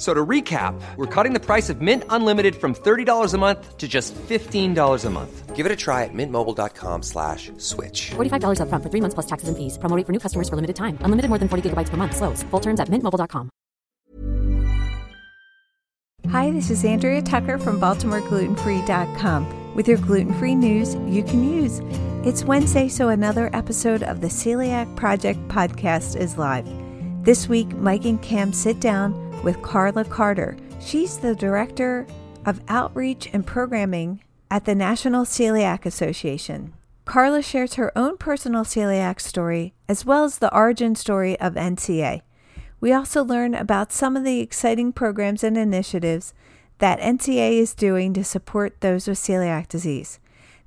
So to recap, we're cutting the price of Mint Unlimited from $30 a month to just $15 a month. Give it a try at mintmobile.com slash switch. $45 upfront for three months plus taxes and fees. Promo rate for new customers for limited time. Unlimited more than 40 gigabytes per month. Slows. Full terms at mintmobile.com. Hi, this is Andrea Tucker from BaltimoreGlutenFree.com with your gluten-free news you can use. It's Wednesday, so another episode of the Celiac Project podcast is live. This week, Mike and Cam sit down with Carla Carter. She's the Director of Outreach and Programming at the National Celiac Association. Carla shares her own personal celiac story as well as the origin story of NCA. We also learn about some of the exciting programs and initiatives that NCA is doing to support those with celiac disease.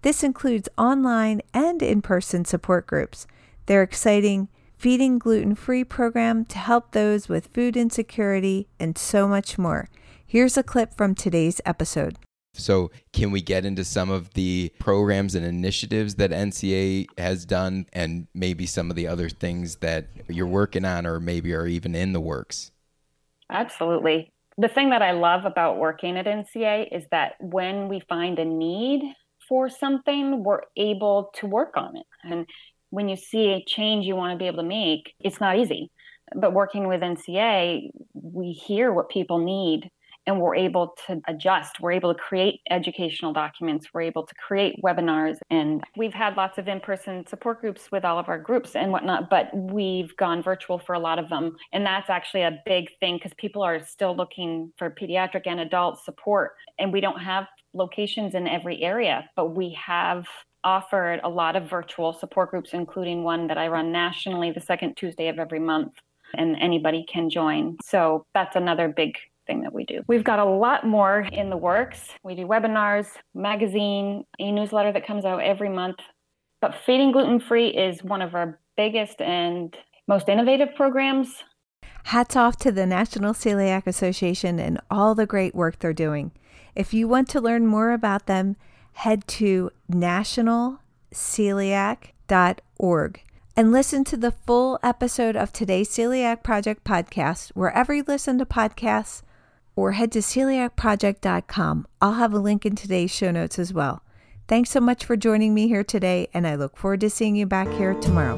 This includes online and in person support groups. They're exciting Feeding Gluten Free program to help those with food insecurity, and so much more. Here's a clip from today's episode. So, can we get into some of the programs and initiatives that NCA has done and maybe some of the other things that you're working on or maybe are even in the works? Absolutely. The thing that I love about working at NCA is that when we find a need for something, we're able to work on it. And when you see a change you want to be able to make, it's not easy. But working with NCA, we hear what people need and we're able to adjust. We're able to create educational documents. We're able to create webinars. And we've had lots of in person support groups with all of our groups and whatnot, but we've gone virtual for a lot of them. And that's actually a big thing because people are still looking for pediatric and adult support. And we don't have locations in every area, but we have offered a lot of virtual support groups, including one that I run nationally the second Tuesday of every month, and anybody can join. So that's another big thing that we do. We've got a lot more in the works. We do webinars, magazine, a newsletter that comes out every month. But Feeding Gluten Free is one of our biggest and most innovative programs. Hats off to the National Celiac Association and all the great work they're doing. If you want to learn more about them, head to nationalceliac.org and listen to the full episode of today's Celiac Project podcast wherever you listen to podcasts or head to celiacproject.com. I'll have a link in today's show notes as well. Thanks so much for joining me here today, and I look forward to seeing you back here tomorrow.